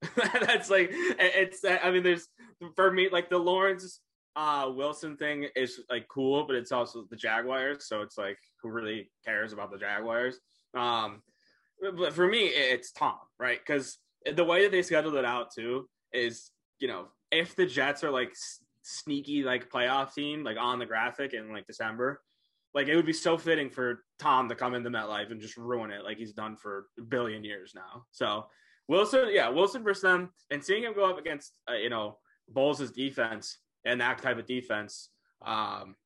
*laughs* That's like it's. I mean, there's for me like the Lawrence uh, Wilson thing is like cool, but it's also the Jaguars, so it's like who really cares about the Jaguars? Um, but for me, it's Tom, right? Because the way that they scheduled it out too is, you know, if the Jets are like sneaky like playoff team, like on the graphic in like December, like it would be so fitting for Tom to come into MetLife and just ruin it, like he's done for a billion years now. So Wilson, yeah, Wilson versus them, and seeing him go up against, uh, you know, Bowles' defense and that type of defense, um,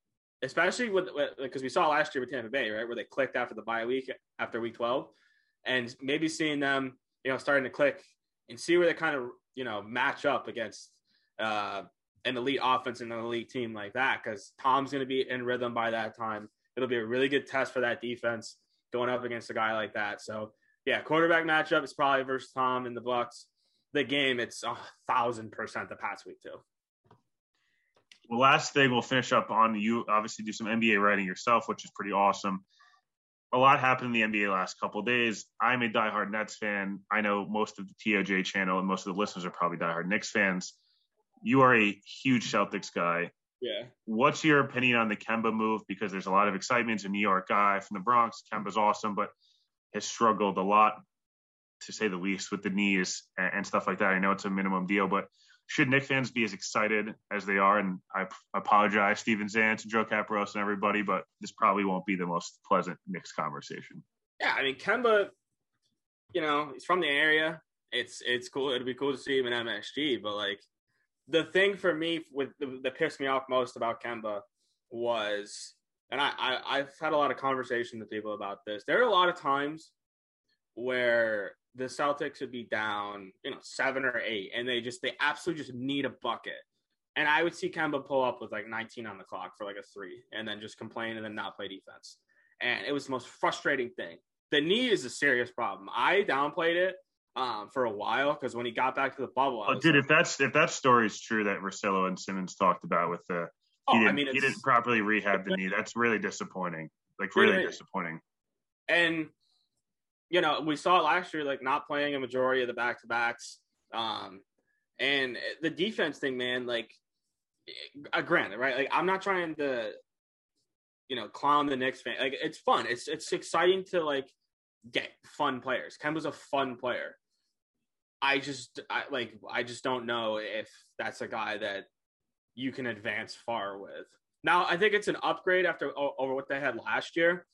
especially with because we saw last year with Tampa Bay, right, where they clicked after the bye week after week twelve, and maybe seeing them, you know, starting to click and see where they kind of, you know, match up against uh, an elite offense and an elite team like that, because Tom's going to be in rhythm by that time. It'll be a really good test for that defense going up against a guy like that. So yeah, quarterback matchup is probably versus Tom in the Bucks. The game, it's a thousand percent the past week too. Well, last thing we'll finish up on you obviously do some NBA writing yourself, which is pretty awesome. A lot happened in the NBA last couple of days. I'm a diehard Nets fan. I know most of the TOJ channel and most of the listeners are probably diehard Knicks fans. You are a huge Celtics guy. Yeah. What's your opinion on the Kemba move? Because there's a lot of excitement. He's a New York guy from the Bronx. Kemba's awesome, but has struggled a lot, to say the least, with the knees and, and stuff like that. I know it's a minimum deal, but should Nick fans be as excited as they are? And I apologize, Steven Zantz and Joe Caporoso and everybody, but this probably won't be the most pleasant Knicks conversation. Yeah, I mean Kemba, you know, he's from the area. It's it's cool. It'd be cool to see him in MSG, but like the thing for me with the, that pissed me off most about Kemba was, and I, I I've had a lot of conversation with people about this. There are a lot of times where the Celtics would be down, you know, seven or eight, and they just they absolutely just need a bucket. And I would see Kemba pull up with like 19 on the clock for like a three, and then just complain and then not play defense. And it was the most frustrating thing. The knee is a serious problem. I downplayed it um, for a while because when he got back to the bubble, I Oh, dude, like, if that's if that story is true that Russillo and Simmons talked about with the oh, he I didn't, mean, he didn't properly rehab the knee, that's really disappointing. Like really Really? disappointing. and you know we saw last year, like not playing a majority of the back to backs. Um, and the defense thing, man, like, uh, granted, right? Like, I'm not trying to, you know, clown the Knicks fan. Like, it's fun. It's it's exciting to like get fun players. Kemba's a fun player. I just, I like, I just don't know if that's a guy that you can advance far with. Now, I think it's an upgrade after over what they had last year,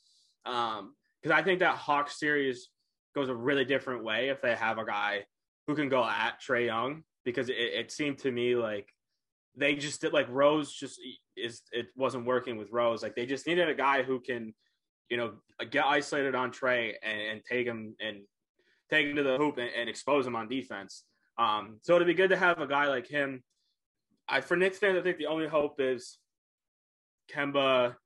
um, because I think that Hawks series goes a really different way if they have a guy who can go at Trae Young. Because it, it seemed to me like they just did like Rose just is it wasn't working with Rose. Like they just needed a guy who can, you know, get isolated on Trae and, and take him and take him to the hoop and, and expose him on defense. Um, so it'd be good to have a guy like him I for Knicks fans, I think the only hope is Kemba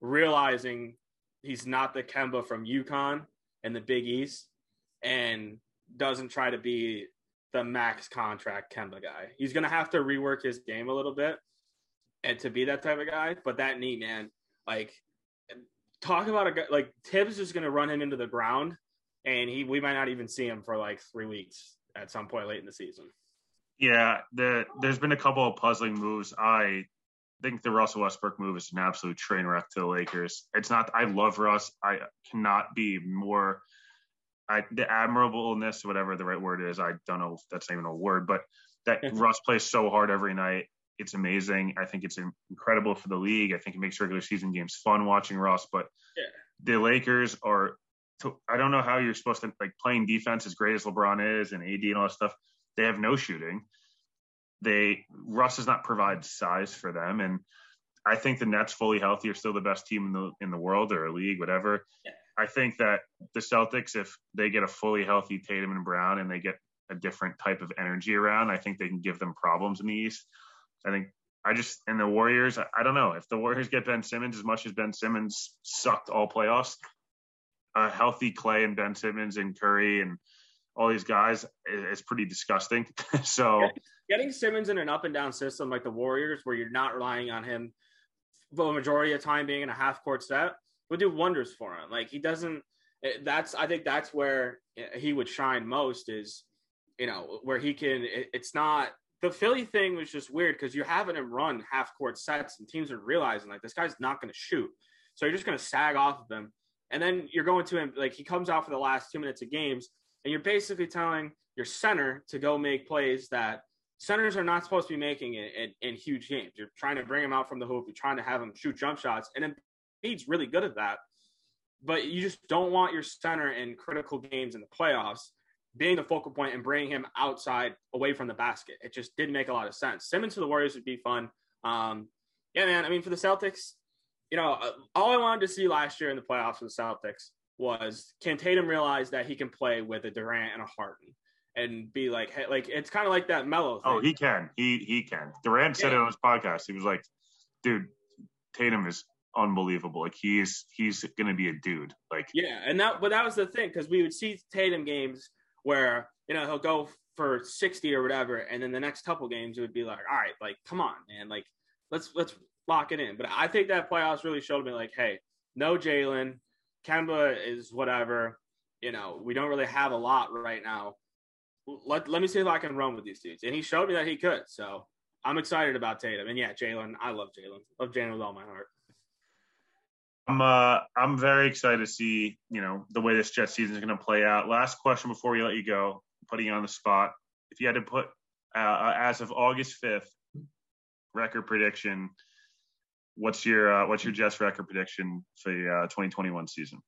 realizing he's not the Kemba from UConn and the Big East, and doesn't try to be the max contract Kemba guy. He's gonna have to rework his game a little bit and to be that type of guy. But that knee, man, like talk about a guy like Thibs is gonna run him into the ground, and he we might not even see him for like three weeks at some point late in the season. Yeah, the, there's been a couple of puzzling moves. I think the Russell Westbrook move is an absolute train wreck to the Lakers. It's not. I love Russ. I cannot be more. I, the admirableness, whatever the right word is, I don't know if that's even a word, but that *laughs* Russ plays so hard every night. It's amazing. I think it's incredible for the league. I think it makes regular season games fun watching Russ. But Yeah. the Lakers are. I don't know how you're supposed to like playing defense as great as LeBron is and AD and all that stuff. They have no shooting. They Russ does not provide size for them, and I think the Nets fully healthy are still the best team in the in the world or a league, whatever. Yeah. I think that the Celtics, if they get a fully healthy Tatum and Brown, and they get a different type of energy around, I think they can give them problems in the East. I think I just and the Warriors. I, I don't know if the Warriors get Ben Simmons as much as Ben Simmons sucked all playoffs. A healthy Clay and Ben Simmons and Curry and all these guys is pretty disgusting. *laughs* so Getting Simmons in an up and down system like the Warriors, where you're not relying on him for the majority of time being in a half court set, would do wonders for him. Like he doesn't. That's I think that's where he would shine most is, you know, where he can. it- It's not the Philly thing was just weird because you're having him run half court sets and teams are realizing like this guy's not going to shoot, so you're just going to sag off of him, and then you're going to him like he comes out for the last two minutes of games, and you're basically telling your center to go make plays that centers are not supposed to be making in, in, in huge games. You're trying to bring him out from the hoop. You're trying to have him shoot jump shots, and Embiid's really good at that. But you just don't want your center in critical games in the playoffs being the focal point and bringing him outside away from the basket. It just didn't make a lot of sense. Simmons to the Warriors would be fun. Um, yeah, man. I mean, for the Celtics, you know, uh, all I wanted to see last year in the playoffs for the Celtics was can Tatum realize that he can play with a Durant and a Harden and be like, hey, like it's kind of like that mellow oh, thing. Oh, he can. He he can. Durant said it on his podcast. He was like, "Dude, Tatum is unbelievable. Like he's he's gonna be a dude. Like Yeah, and that but that was the thing because we would see Tatum games where you know he'll go for sixty or whatever, and then the next couple games it would be like, all right, like come on, man, like let's let's lock it in. But I think that playoffs really showed me like, hey, no Jalen, Kemba is whatever. You know, we don't really have a lot right now. Let let me see if I can run with these dudes, and he showed me that he could. So I'm excited about Tatum, and yeah, Jalen, I love Jalen, love Jalen with all my heart. I'm uh I'm very excited to see you know the way this Jet season is gonna play out. Last question before we let you go, putting you on the spot. If you had to put uh, as of August fifth record prediction, what's your uh, what's your Jets record prediction for the uh, 2021 season?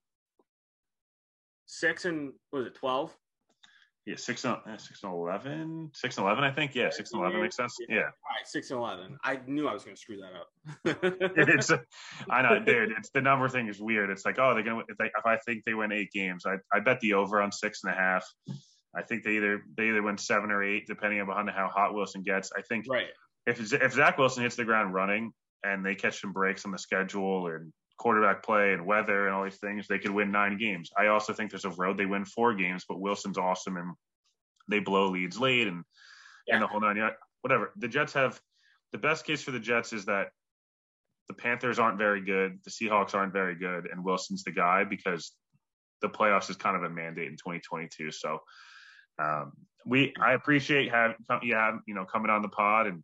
Six and what was it twelve? Yeah, six and uh, six and eleven, six and eleven. I think. Yeah, six and eleven makes sense. Yeah. All right, six and eleven. I knew I was going to screw that up. *laughs* it's I know, dude. It's the number thing is weird. It's like, oh, they're gonna. If, they, if I think they win eight games, I I bet the over on six and a half. I think they either they either win seven or eight, depending upon how hot Wilson gets. I think right. if if Zach Wilson hits the ground running and they catch some breaks on the schedule and quarterback play and weather and all these things, they could win nine games. I also think there's a road they win four games, but Wilson's awesome and they blow leads late and Yeah. and the whole nine. yard- Whatever. The Jets have the best case for the Jets is that the Panthers aren't very good, the Seahawks aren't very good, and Wilson's the guy because the playoffs is kind of a mandate in 2022. So um, we I appreciate having you have you know coming on the pod and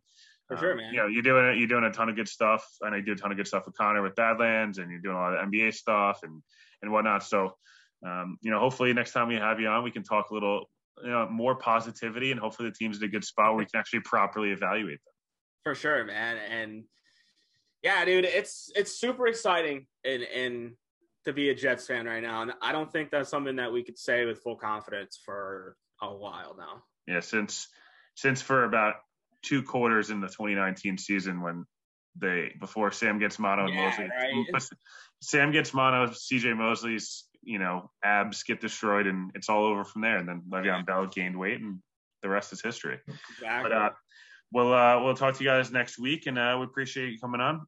For um, sure, man. You know, you're doing you're doing a ton of good stuff. And I do a ton of good stuff with Connor with Badlands, and you're doing a lot of NBA stuff and and whatnot. So, um, you know, hopefully next time we have you on, we can talk a little, you know, more positivity, and hopefully the team's in a good spot where we can actually properly evaluate them. For sure, man. And yeah, dude, it's it's super exciting and and to be a Jets fan right now. And I don't think that's something that we could say with full confidence for a while now. Yeah, since since for about two quarters in the 2019 season when they before Sam gets mono and Yeah, Mosley, right. *laughs* Sam gets mono, CJ Mosley's you know abs get destroyed, and it's all over from there. And then Le'Veon Bell gained weight, and the rest is history. Exactly. But uh, we'll uh, we'll talk to you guys next week, and uh, we appreciate you coming on.